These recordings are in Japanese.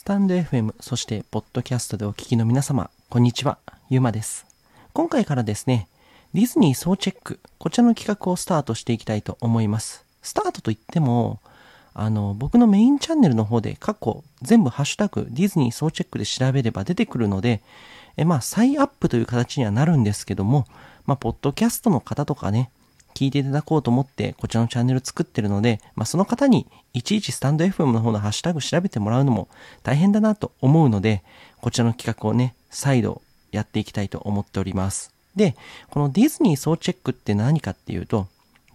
スタンド FM、そしてポッドキャストでお聞きの皆様、こんにちは、ゆうまです。今回からですね、ディズニー総チェック、こちらの企画をスタートしていきたいと思います。スタートといっても、あの、僕のメインチャンネルの方で過去全部ハッシュタグディズニー総チェックで調べれば出てくるので、えまあ、再アップという形にはなるんですけども、まあ、ポッドキャストの方とかね、聞いていただこうと思ってこちらのチャンネル作ってるので、まあ、その方にいちいちスタンド FM の方のハッシュタグ調べてもらうのも大変だなと思うので、こちらの企画をね、再度やっていきたいと思っております。で、このディズニー総チェックって何かっていうと、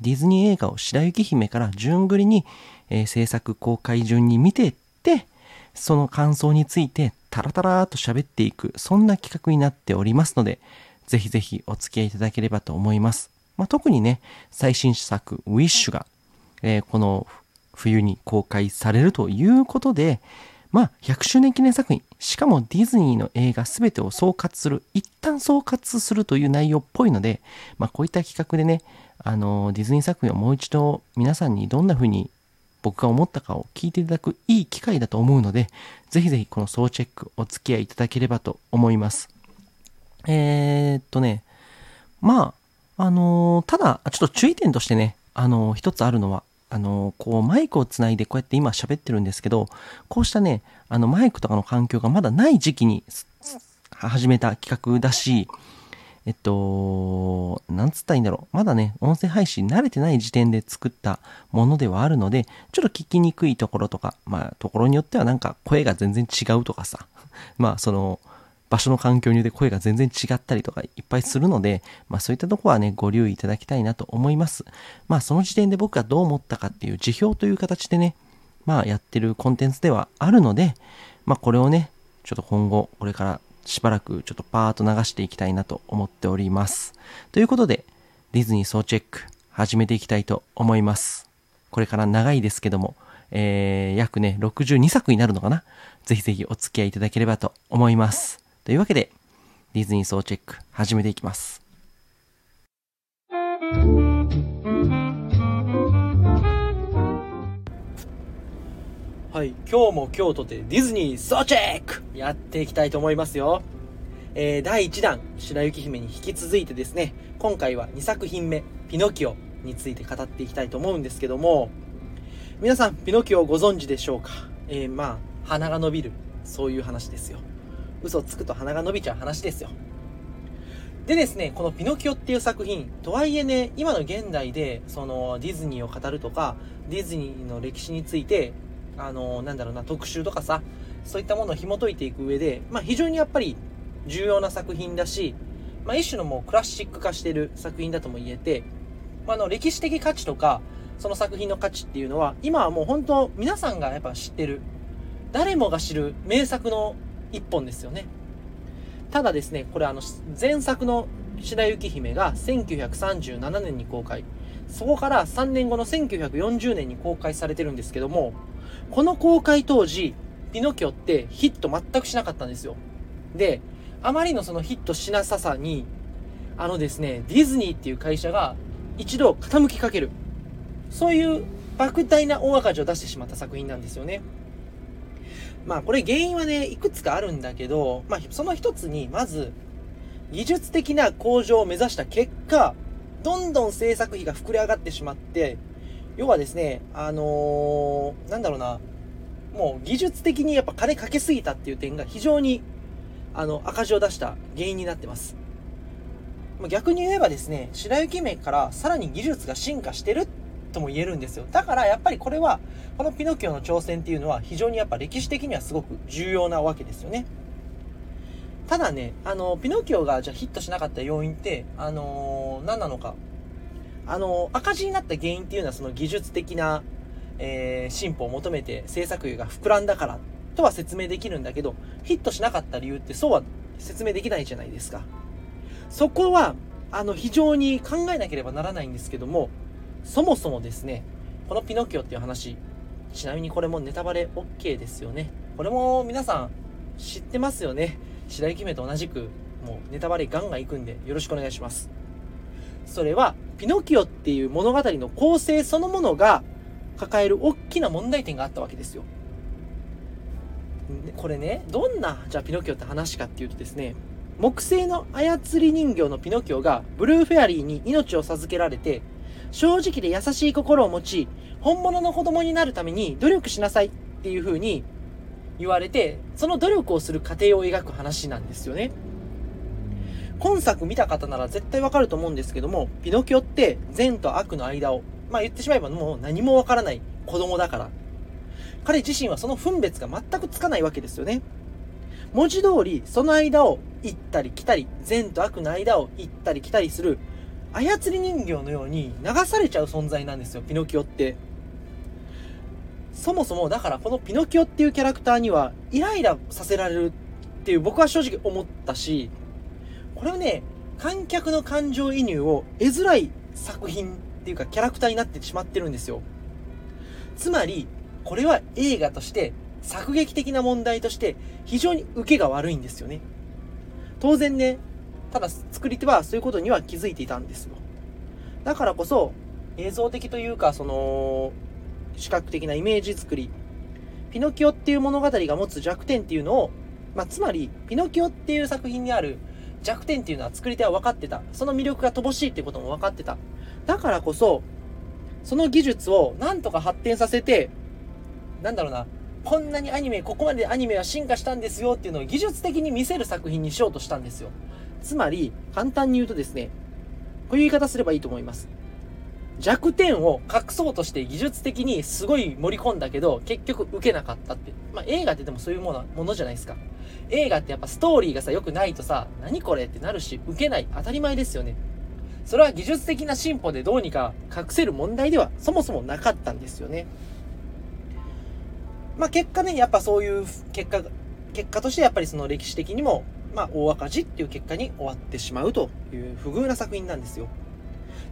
ディズニー映画を白雪姫から順繰りに、えー制作公開順に見ていって、その感想についてタラタラーと喋っていく、そんな企画になっておりますので、ぜひぜひお付き合いいただければと思います。まあ、特にね、最新作、ウィッシュが、えーこの冬に公開されるということで、まあ、100周年記念作品、しかもディズニーの映画全てを総括する、一旦総括するという内容っぽいので、まあ、こういった企画でね、あのディズニー作品をもう一度皆さんにどんな風に僕が思ったかを聞いていただくいい機会だと思うので、ぜひぜひこの総チェックお付き合いいただければと思います。えー、っとね、まあ、あのーただ、ちょっと注意点としてね、あのー一つあるのは、あのーこう、マイクをつないでこうやって今喋ってるんですけど、こうしたね、あの、マイクとかの環境がまだない時期に始めた企画だし、えっと、なんつったらいいんだろう。まだね、音声配信慣れてない時点で作ったものではあるので、ちょっと聞きにくいところとか、まあ、ところによってはなんか声が全然違うとかさ、まあ、その、場所の環境によって声が全然違ったりとかいっぱいするので、まあそういったとこはね、ご留意いただきたいなと思います。まあその時点で僕がどう思ったかっていう辞表という形でね、まあやってるコンテンツではあるので、まあこれをね、ちょっと今後、これからしばらくちょっとパーッと流していきたいなと思っております。ということで、ディズニー総チェック始めていきたいと思います。これから長いですけども、えー、約ね、62作になるのかな？ぜひぜひお付き合いいただければと思います。というわけで、ディズニー総チェック始めていきます。はい、今日も今日とてディズニー総チェックやっていきたいと思いますよ。えー、第1弾、白雪姫に引き続いてですね、今回は2作品目、ピノキオについて語っていきたいと思うんですけども、皆さん、ピノキオをご存知でしょうか？えー、まあ、鼻が伸びる、そういう話ですよ。嘘つくと鼻が伸びちゃう話ですよ。でですね、このピノキオっていう作品、とはいえね、今の現代で、そのディズニーを語るとか、ディズニーの歴史について、あの、なんだろうな、特集とかさ、そういったものを紐解いていく上で、まあ非常にやっぱり重要な作品だし、まあ一種のもうクラシック化してる作品だとも言えて、まああの歴史的価値とか、その作品の価値っていうのは、今はもう本当皆さんがやっぱ知ってる、誰もが知る名作の一本ですよね。ただですね、これあの、前作の白雪姫が1937年に公開。そこから3年後の1940年に公開されてるんですけども、この公開当時、ピノキオってヒット全くしなかったんですよ。で、あまりのそのヒットしなささに、あのですね、ディズニーっていう会社が一度傾きかける。そういう莫大な大赤字を出してしまった作品なんですよね。まあこれ原因はね、いくつかあるんだけど、まあその一つに、まず、技術的な向上を目指した結果、どんどん制作費が膨れ上がってしまって、要はですね、あのーなんだろうな、もう技術的にやっぱ金かけすぎたっていう点が非常に、あの、赤字を出した原因になってます。逆に言えばですね、白雪姫からさらに技術が進化してるとも言えるんですよ。だからやっぱりこれは、このピノキオの挑戦っていうのは非常にやっぱ歴史的にはすごく重要なわけですよね。ただね、あの、ピノキオがじゃヒットしなかった要因って、あのー何なのか。あのー赤字になった原因っていうのはその技術的な、えー進歩を求めて制作費が膨らんだからとは説明できるんだけど、ヒットしなかった理由ってそうは説明できないじゃないですか。そこは、あの、非常に考えなければならないんですけども、そもそもですね、このピノキオっていう話、ちなみにこれもネタバレ OK ですよね。これも皆さん知ってますよね。白雪姫と同じく、もうネタバレガンガンいくんでよろしくお願いします。それは、ピノキオっていう物語の構成そのものが抱える大きな問題点があったわけですよ。これねどんなじゃあピノキオって話かっていうとですね木製の操り人形のピノキオがブルーフェアリーに命を授けられて正直で優しい心を持ち本物の子供になるために努力しなさいっていう風に言われてその努力をする過程を描く話なんですよね今作見た方なら絶対わかると思うんですけどもピノキオって善と悪の間をまあ言ってしまえばもう何もわからない子供だから彼自身はその分別が全くつかないわけですよね。文字通り、その間を行ったり来たり、善と悪の間を行ったり来たりする、操り人形のように流されちゃう存在なんですよ、ピノキオって。そもそも、だからこのピノキオっていうキャラクターには、イライラさせられるっていう僕は正直思ったし、これはね、観客の感情移入を得づらい作品っていうかキャラクターになってしまってるんですよ。つまり、これは映画として作劇的な問題として非常に受けが悪いんですよね当然ねただ作り手はそういうことには気づいていたんですよ。だからこそ映像的というかその視覚的なイメージ作りピノキオっていう物語が持つ弱点っていうのを、まあ、つまりピノキオっていう作品にある弱点っていうのは作り手は分かってた。その魅力が乏しいっていうことも分かってた。だからこそその技術をなんとか発展させてなんだろうな、こんなにアニメ、ここまでアニメは進化したんですよっていうのを技術的に見せる作品にしようとしたんですよ。つまり、簡単に言うとですね、こういう言い方すればいいと思います。弱点を隠そうとして技術的にすごい盛り込んだけど、結局受けなかったって。まあ、映画ってでもそういうものものじゃないですか。映画ってやっぱストーリーがさ、良くないとさ、何これってなるし、受けない。当たり前ですよね。それは技術的な進歩でどうにか隠せる問題ではそもそもなかったんですよね。まあ結果ね、やっぱそういう結果、結果としてやっぱりその歴史的にも、まあ大赤字っていう結果に終わってしまうという不遇な作品なんですよ。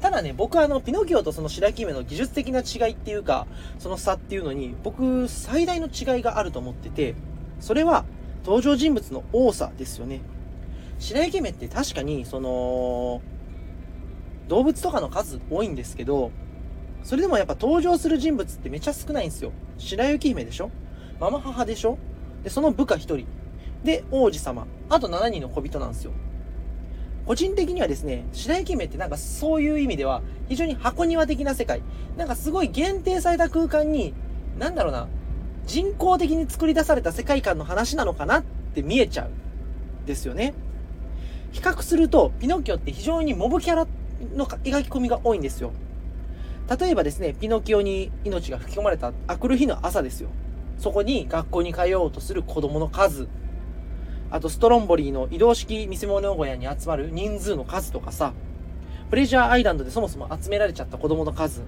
ただね、僕はあの、ピノキオとその白雪姫の技術的な違いっていうか、その差っていうのに、僕、最大の違いがあると思ってて、それは、登場人物の多さですよね。白雪姫って確かに、その、動物とかの数多いんですけど、それでもやっぱ登場する人物ってめちゃ少ないんですよ。白雪姫でしょ？ママ母でしょ？で、その部下1人。で、王子様。あと7人の小人なんですよ。個人的にはですね、白雪姫ってなんかそういう意味では非常に箱庭的な世界。なんかすごい限定された空間に、なんだろうな、人工的に作り出された世界観の話なのかなって見えちゃう。ですよね。比較すると、ピノキオって非常にモブキャラの描き込みが多いんですよ。例えばですね、ピノキオに命が吹き込まれたあくる日の朝ですよ。そこに学校に通おうとする子供の数、あとストロンボリーの移動式見せ物小屋に集まる人数の数とかさ、プレジャーアイランドでそもそも集められちゃった子供の数。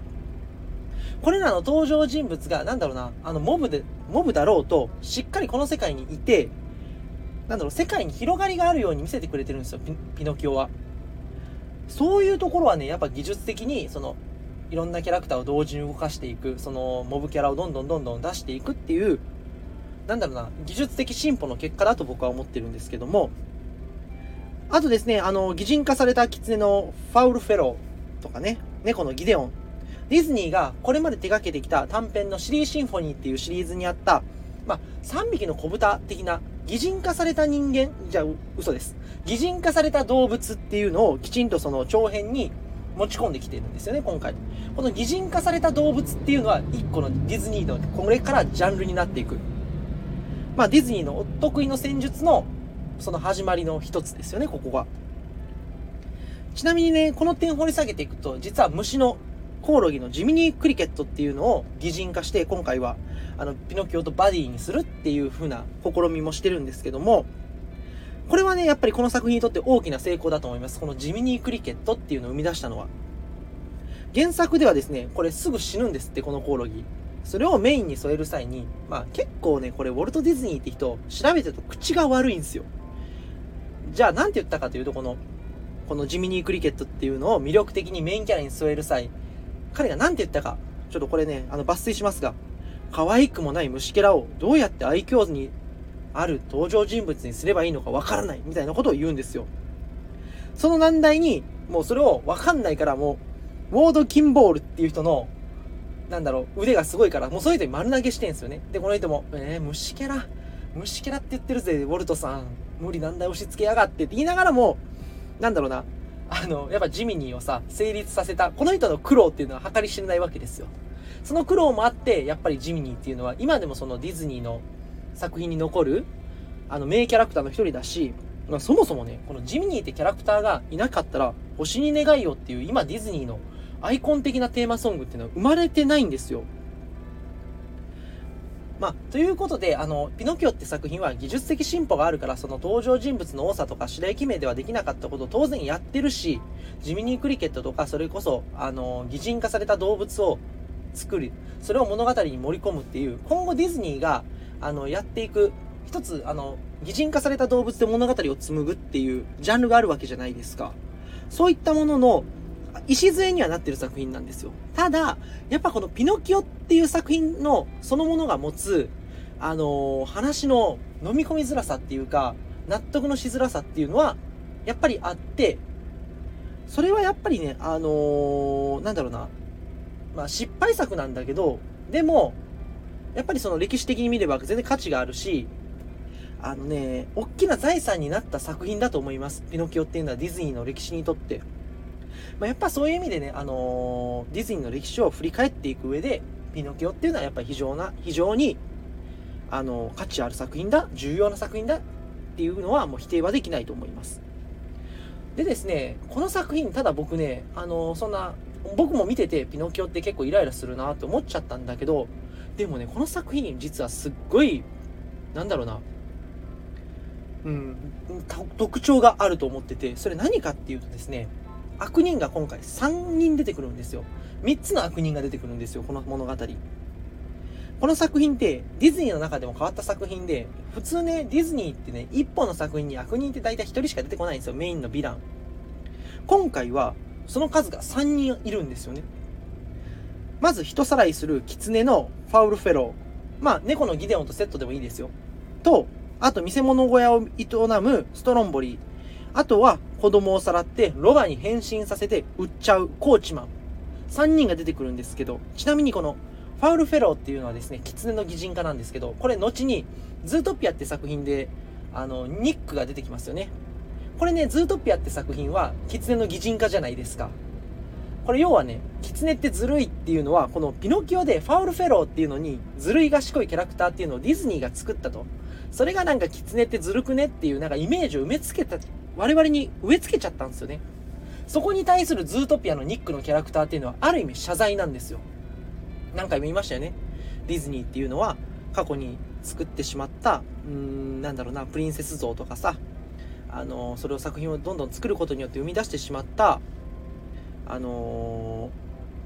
これらの登場人物が、なんだろうな、あの、モブで、モブだろうと、しっかりこの世界にいて、なんだろう、世界に広がりがあるように見せてくれてるんですよ、ピピノキオは。そういうところはね、やっぱ技術的に、その、いろんなキャラクターを同時に動かしていくそのモブキャラをどんどんどんどん出していくっていうなんだろうな技術的進歩の結果だと僕は思ってるんですけどもあとですねあの擬人化された狐のファウルフェローとかね猫のギデオンディズニーがこれまで手掛けてきた短編のシリーシンフォニーっていうシリーズにあった、まあ、3匹の子豚的な擬人化された人間じゃあ嘘です擬人化された動物っていうのをきちんとその長編に持ち込んできてるんですよね、今回。この擬人化された動物っていうのは、一個のディズニーのこれからジャンルになっていく。まあ、ディズニーのお得意の戦術の、その始まりの一つですよね、ここが。ちなみにね、この点掘り下げていくと、実は虫のコオロギのジミニークリケットっていうのを擬人化して、今回は、あの、ピノキオとバディにするっていう風な試みもしてるんですけども、これはね、やっぱりこの作品にとって大きな成功だと思います。このジミニークリケットっていうのを生み出したのは。原作ではですね、これすぐ死ぬんですって、このコオロギ。それをメインに添える際に、まあ結構ね、これウォルト・ディズニーって人、調べてると口が悪いんですよ。じゃあ何て言ったかというと、この、このジミニークリケットっていうのを魅力的にメインキャラに添える際、彼が何て言ったか、ちょっとこれね、あの抜粋しますが、可愛くもない虫けらをどうやって愛嬌にある登場人物にすればいいのかわからないみたいなことを言うんですよ。その難題に、もうそれをわかんないからもう、ウォード・キンボールっていう人の、なんだろう、腕がすごいから、もうそういう人に丸投げしてんすよね。で、この人も、えー、虫キャラ虫けらって言ってるぜウォルトさん。無理難題押し付けやがってって。言いながらもなんだろうな。あのやっぱジミニーをさ成立させたこの人の苦労っていうのは計り知れないわけですよ。その苦労もあってやっぱりジミニーっていうのは今でもそのディズニーの作品に残るあの名キャラクターの一人だし、まあ、そもそもねこのジミニーってキャラクターがいなかったら星に願いよっていう今ディズニーのアイコン的なテーマソングっていうのは生まれてないんですよまあ、ということで、あの、ピノキオって作品は技術的進歩があるから、その登場人物の多さとか白雪名ではできなかったことを当然やってるし、ジミニークリケットとか、それこそ、あの、擬人化された動物を作る。それを物語に盛り込むっていう、今後ディズニーが、あの、やっていく、一つ、あの、擬人化された動物で物語を紡ぐっていうジャンルがあるわけじゃないですか。そういったものの、礎にはなってる作品なんですよ。ただ、やっぱこのピノキオっていう作品のそのものが持つ、あのー、話の飲み込みづらさっていうか、納得のしづらさっていうのは、やっぱりあって、それはやっぱりね、あのー、なんだろうな、まあ失敗作なんだけど、でも、やっぱりその歴史的に見れば全然価値があるし、あのね、大きな財産になった作品だと思います。ピノキオっていうのはディズニーの歴史にとって。まあ、やっぱそういう意味でね、あのー、ディズニーの歴史を振り返っていく上で、ピノキオっていうのはやっぱり非常な、非常に、あのー、価値ある作品だ、重要な作品だっていうのはもう否定はできないと思います。でですね、この作品、ただ僕ね、あのー、そんな、僕も見ててピノキオって結構イライラするなって思っちゃったんだけど、でもね、この作品実はすっごい、なんだろうな、うん、特徴があると思ってて、それ何かっていうとですね、悪人が今回3人出てくるんですよ。3つの悪人が出てくるんですよ、この物語。この作品ってディズニーの中でも変わった作品で、普通ね、ディズニーってね、1本の作品に悪人って大体1人しか出てこないんですよ、メインのヴィラン。今回は、その数が3人いるんですよね。まず人さらいする狐のファウルフェロー。まあ、猫のギデオンとセットでもいいですよ。と、あと見せ物小屋を営むストロンボリー。あとは子供をさらってロバに変身させて売っちゃうコーチマン。3人が出てくるんですけど、ちなみにこのファウルフェローっていうのはですね、狐の擬人化なんですけど、これ後にズートピアって作品で、あの、ニックが出てきますよね。これね、ズートピアって作品は狐の擬人化じゃないですか。これ要はね、狐ってずるいっていうのは、このピノキオでファウルフェローっていうのに、ずる賢いキャラクターっていうのをディズニーが作ったと。それがなんか狐ってずるくねっていうなんかイメージを植え付けた我々に植え付けちゃったんですよね。そこに対するズートピアのニックのキャラクターっていうのはある意味謝罪なんですよ。何回も言いましたよね。ディズニーっていうのは過去に作ってしまった、うーん、なんだろうな、プリンセス像とかさ、あのそれを作品をどんどん作ることによって生み出してしまった、あの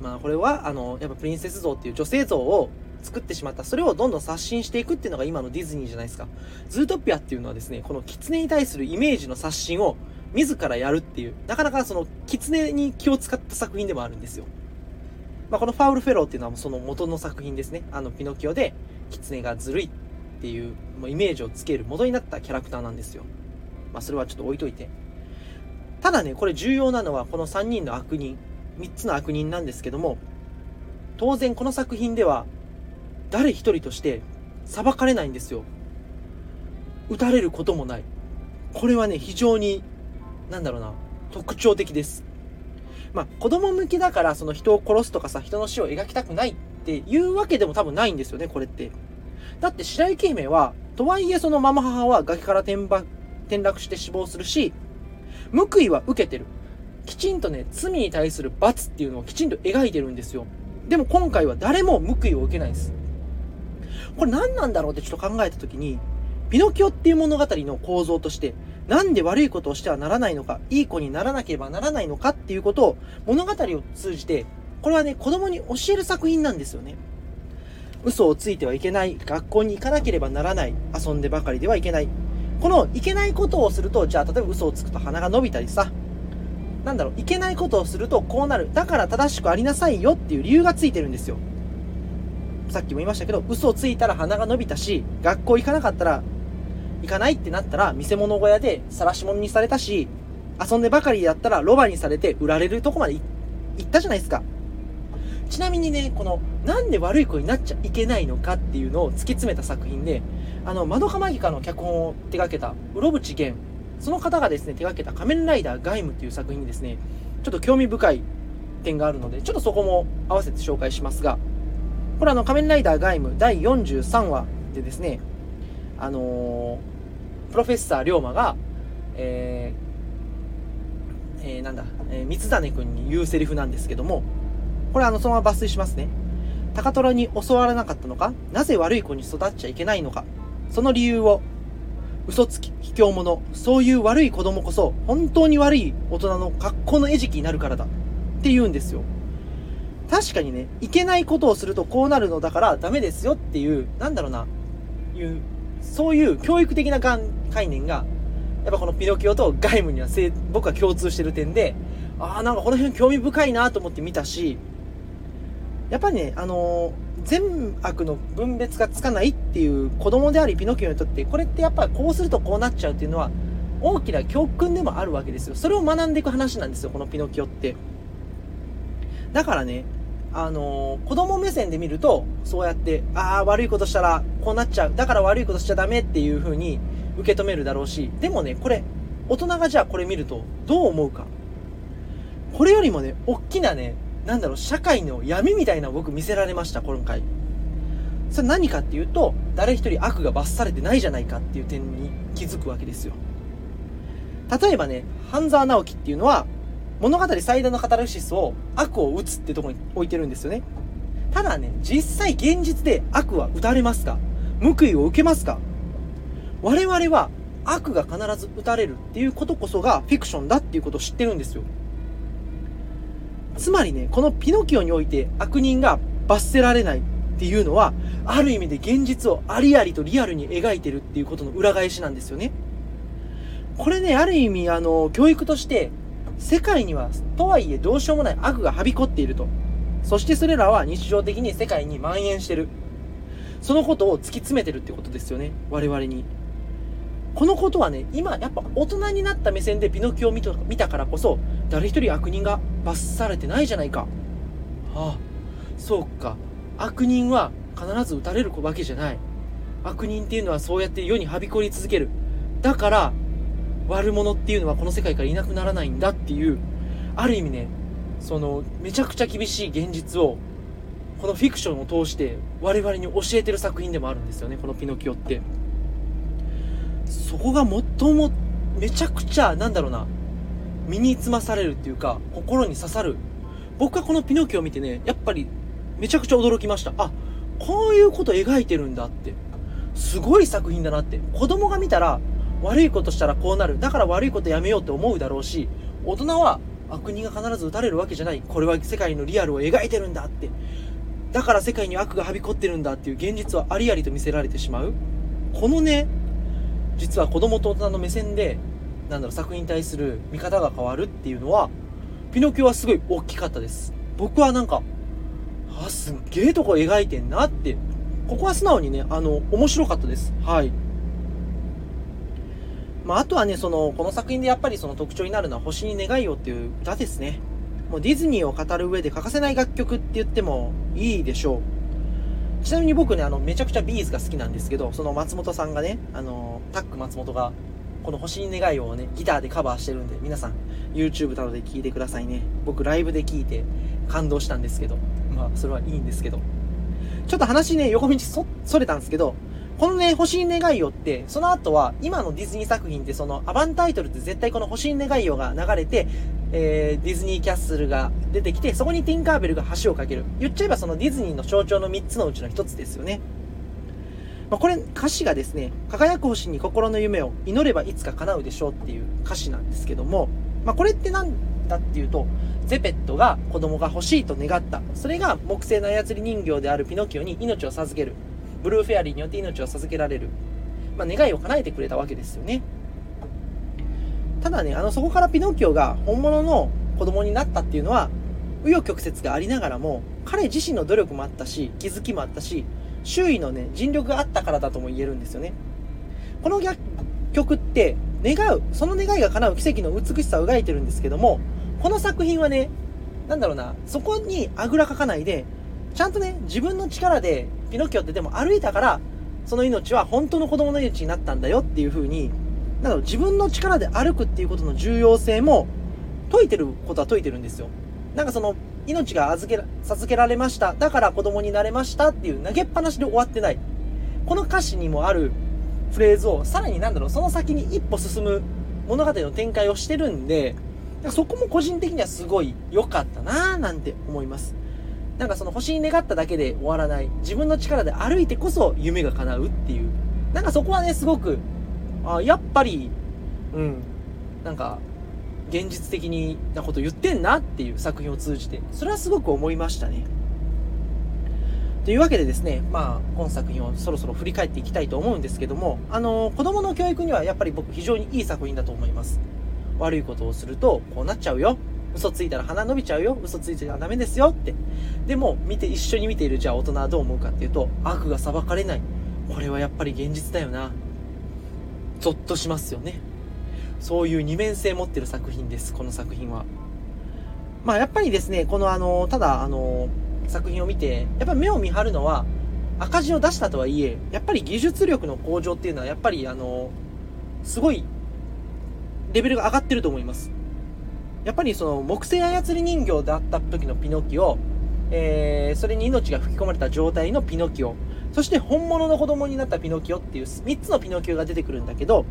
ー、まあこれは、あのやっぱプリンセス像っていう女性像を作ってしまった。それをどんどん刷新していくっていうのが今のディズニーじゃないですか。ズートピアっていうのはですね、この狐に対するイメージの刷新を自らやるっていう、なかなかその狐に気を使った作品でもあるんですよ。まあ、このファウルフェローっていうのはその元の作品ですね。あのピノキオで狐がずるいっていうもうイメージをつける元になったキャラクターなんですよ。まあ、それはちょっと置いといて。ただね、これ重要なのはこの3人の悪人、3つの悪人なんですけども、当然この作品では誰一人として裁かれないんですよ。撃たれることもない。これはね、非常に、なんだろうな、特徴的です。まあ、子供向きだから、その人を殺すとかさ、人の死を描きたくないっていうわけでも多分ないんですよね、これって。だって白雪姫は、とはいえそのママ母は崖から転転落して死亡するし、報いは受けてる。きちんとね、罪に対する罰っていうのをきちんと描いてるんですよ。でも今回は誰も報いを受けないです。これ何なんだろうってちょっと考えた時に、ピノキオっていう物語の構造として、なんで悪いことをしてはならないのか、いい子にならなければならないのかっていうことを物語を通じて、これはね、子供に教える作品なんですよね。嘘をついてはいけない、学校に行かなければならない、遊んでばかりではいけない。このいけないことをすると、じゃあ例えば嘘をつくと鼻が伸びたりさ、なんだろう、いけないことをするとこうなる。だから正しくありなさいよっていう理由がついてるんですよ。さっきも言いましたけど、嘘をついたら鼻が伸びたし、学校行かなかったら、行かないってなったら、見せ物小屋で晒し物にされたし、遊んでばかりだったらロバにされて売られるとこまで行ったじゃないですか。ちなみにね、この、なんで悪い子になっちゃいけないのかっていうのを突き詰めた作品で、あの、窓かマギカの脚本を手掛けた、うろぶち源、その方がですね、手掛けた仮面ライダーガイムという作品にですね、ちょっと興味深い点があるので、ちょっとそこも合わせて紹介しますが、これあの、仮面ライダーガイム第43話でですね、あのー、プロフェッサー龍馬が、えー、えー、なんだ、えー、三種君に言うセリフなんですけども、これあの、そのまま抜粋しますね。高虎に教わらなかったのかなぜ悪い子に育っちゃいけないのかその理由を、嘘つき、卑怯者、そういう悪い子供こそ、本当に悪い大人の格好の餌食になるからだ。って言うんですよ。確かにね、いけないことをするとこうなるのだからダメですよっていう、なんだろうな、いう、そういう教育的な概念が、やっぱこのピノキオとガイムには僕は共通してる点で、ああ、なんかこの辺興味深いなと思って見たし、やっぱりね、あのー、善悪の分別がつかないっていう子供でありピノキオにとって、これってやっぱこうするとこうなっちゃうっていうのは、大きな教訓でもあるわけですよ。それを学んでいく話なんですよ、このピノキオって。だからね、あのー、子供目線で見ると、そうやって、ああ、悪いことしたらこうなっちゃう。だから悪いことしちゃダメっていう風に受け止めるだろうし、でもね、これ、大人がじゃあこれ見るとどう思うか。これよりもね、大きなね、なんだろう、社会の闇みたいな僕見せられました、今回。それ何かっていうと、誰一人悪が罰されてないじゃないかっていう点に気づくわけですよ。例えばね、半沢直樹っていうのは、物語最大のカタルシスを悪を打つってとこに置いてるんですよね。ただね、実際現実で悪は打たれますか？報いを受けますか？我々は悪が必ず打たれるっていうことこそがフィクションだっていうことを知ってるんですよ。つまりね、このピノキオにおいて悪人が罰せられないっていうのは、ある意味で現実をありありとリアルに描いてるっていうことの裏返しなんですよね。これね、ある意味、あの、教育として、世界には、とはいえどうしようもない悪がはびこっていると。そしてそれらは日常的に世界に蔓延してる。そのことを突き詰めてるってことですよね。我々に。このことはね、今やっぱ大人になった目線でピノキオを見たからこそ、誰一人悪人が罰されてないじゃないか。はあ、そうか。悪人は必ず撃たれるわけじゃない。悪人っていうのはそうやって世にはびこり続ける。だから、悪者っていうのはこの世界からいなくならないんだっていう、ある意味ね、その、めちゃくちゃ厳しい現実を、このフィクションを通して我々に教えてる作品でもあるんですよね、このピノキオって。そこが最も、めちゃくちゃ、なんだろうな、身につまされるっていうか、心に刺さる。僕はこのピノキオを見てね、やっぱりめちゃくちゃ驚きました。あ、こういうこと描いてるんだって。すごい作品だなって。子供が見たら、悪いことしたらこうなる。だから悪いことやめようって思うだろうし、大人は悪人が必ず撃たれるわけじゃない。これは世界のリアルを描いてるんだって。だから世界に悪がはびこってるんだっていう現実はありありと見せられてしまう。このね、実は子供と大人の目線でなんだろう、作品に対する見方が変わるっていうのは、ピノキオはすごい大きかったです。僕はなんか、あ、すっげえとこ描いてんなって、ここは素直にね、あの、面白かったです。はい。まあ、あとはね、その、この作品でやっぱりその特徴になるのは星に願いをっていう歌ですね。もうディズニーを語る上で欠かせない楽曲って言ってもいいでしょう。ちなみに僕ね、あの、めちゃくちゃビーズが好きなんですけど、その松本さんがね、あの、タック松本がこの星に願いをね、ギターでカバーしてるんで、皆さん、YouTube などで聴いてくださいね。僕、ライブで聴いて感動したんですけど、まあ、それはいいんですけど。ちょっと話ね、横道そ、それたんですけど、このね、星に願いよって、その後は、今のディズニー作品って、その、アバンタイトルって絶対この星に願いよが流れて、えー、ディズニーキャッスルが出てきて、そこにティンカーベルが橋を架ける。言っちゃえばそのディズニーの象徴の3つのうちの1つですよね。まあ、これ歌詞がですね輝く星に心の夢を祈ればいつか叶うでしょうっていう歌詞なんですけども、まあ、これって何だっていうとゼペットが子供が欲しいと願ったそれが木製の操り人形であるピノキオに命を授けるブルーフェアリーによって命を授けられる、まあ、願いを叶えてくれたわけですよねただねあのそこからピノキオが本物の子供になったっていうのは紆余曲折がありながらも彼自身の努力もあったし気づきもあったし周囲のね、尽力があったからだとも言えるんですよね。この曲って、願う、その願いが叶う奇跡の美しさを描いてるんですけども、この作品はね、なんだろうな、そこにあぐらかかないで、ちゃんとね、自分の力で、ピノキオってでも歩いたから、その命は本当の子供の命になったんだよっていう風に、なの自分の力で歩くっていうことの重要性も解いてることは解いてるんですよ。なんかその、命が預け、授けられました。だから子供になれましたっていう投げっぱなしで終わってない。この歌詞にもあるフレーズを、さらになんだろう、その先に一歩進む物語の展開をしてるんで、そこも個人的にはすごい良かったなぁなんて思います。なんかその星に願っただけで終わらない。自分の力で歩いてこそ夢が叶うっていう。なんかそこはね、すごく、あやっぱり、うん、なんか、現実的になこと言ってんなっていう作品を通じて、それはすごく思いましたね。というわけでですね、まあ、今作品をそろそろ振り返っていきたいと思うんですけども、あの、子供の教育にはやっぱり僕非常にいい作品だと思います。悪いことをすると、こうなっちゃうよ。嘘ついたら鼻伸びちゃうよ。嘘ついちゃダメですよって。でも、見て、一緒に見ているじゃあ大人はどう思うかっていうと、悪が裁かれない。これはやっぱり現実だよな。ゾッとしますよね。そういう二面性持ってる作品です、この作品は。まあやっぱりですね、このあの、ただあの、作品を見て、やっぱ目を見張るのは、赤字を出したとはいえ、やっぱり技術力の向上っていうのは、やっぱりあの、すごい、レベルが上がってると思います。やっぱりその木製操り人形だった時のピノキオ、えー、それに命が吹き込まれた状態のピノキオ、そして本物の子供になったピノキオっていう3つのピノキオが出てくるんだけど、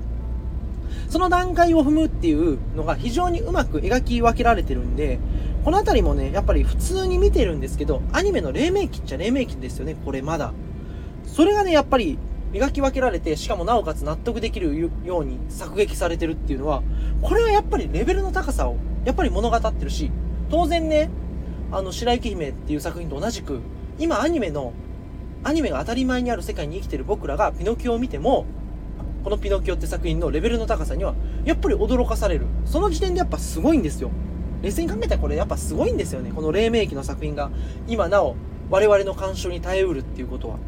その段階を踏むっていうのが非常にうまく描き分けられてるんで、この辺りもね、やっぱり普通に見てるんですけど、アニメの黎明期っちゃ黎明期ですよね、これまだ。それがね、やっぱり描き分けられて、しかもなおかつ納得できるように作劇されてるっていうのは、これはやっぱりレベルの高さを、やっぱり物語ってるし、当然ね、あの、白雪姫っていう作品と同じく、今アニメの、アニメが当たり前にある世界に生きてる僕らがピノキオを見ても、このピノキオって作品のレベルの高さには、やっぱり驚かされる。その時点でやっぱすごいんですよ。冷静に考えたらこれやっぱすごいんですよね。この黎明期の作品が、今なお、我々の干渉に耐えうるっていうことは。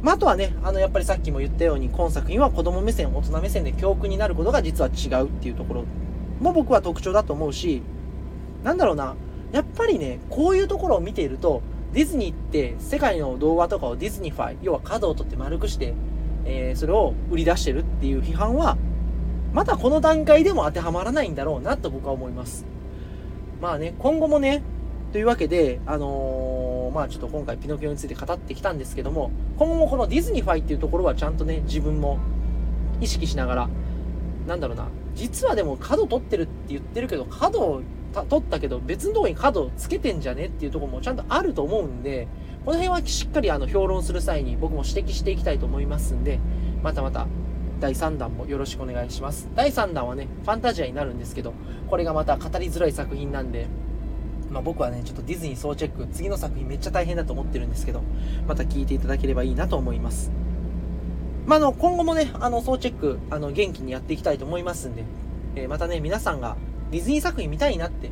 まあ、あとはね、あの、やっぱりさっきも言ったように、今作品は子供目線、大人目線で教訓になることが実は違うっていうところも僕は特徴だと思うし、なんだろうな、やっぱりね、こういうところを見ていると、ディズニーって世界の童話とかをディズニファイ、要は角を取って丸くして、えー、それを売り出してるっていう批判は、まだこの段階でも当てはまらないんだろうなと僕は思います。まあね、今後もね、というわけで、あのー、まあちょっと今回ピノキオについて語ってきたんですけども、今後もこのディズニファイっていうところはちゃんとね、自分も意識しながら、なんだろうな、実はでも角取ってるって言ってるけど、角を取ったけど別のとこに角をつけてんじゃねっていうとこもちゃんとあると思うんで、この辺はしっかりあの評論する際に僕も指摘していきたいと思いますんで、またまた第3弾もよろしくお願いします。第3弾はね、ファンタジアになるんですけど、これがまた語りづらい作品なんで、まあ、僕はね、ちょっとディズニー総チェック、次の作品めっちゃ大変だと思ってるんですけど、また聞いていただければいいなと思います。まあ、の、今後もね、あの、総チェック、あの、元気にやっていきたいと思いますんで、えー、またね、皆さんがディズニー作品見たいなって、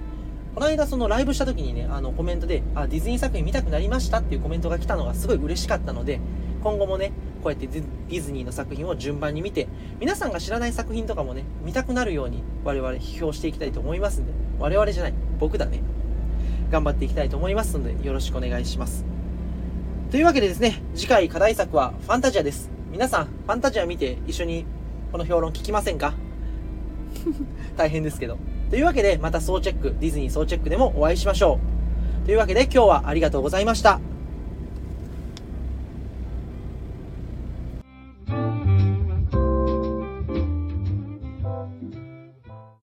この間そのライブした時にね、あの、コメントで、あ、ディズニー作品見たくなりましたっていうコメントが来たのがすごい嬉しかったので、今後もね、こうやってディズニーの作品を順番に見て、皆さんが知らない作品とかもね、見たくなるように我々批評していきたいと思いますんで、我々じゃない、僕だね。頑張っていきたいと思いますので、よろしくお願いします。というわけでですね、次回課題作はファンタジアです。皆さん、ファンタジア見て一緒にこの評論聞きませんか？大変ですけど。というわけで、また総チェック、ディズニー総チェックでもお会いしましょう。というわけで今日はありがとうございました。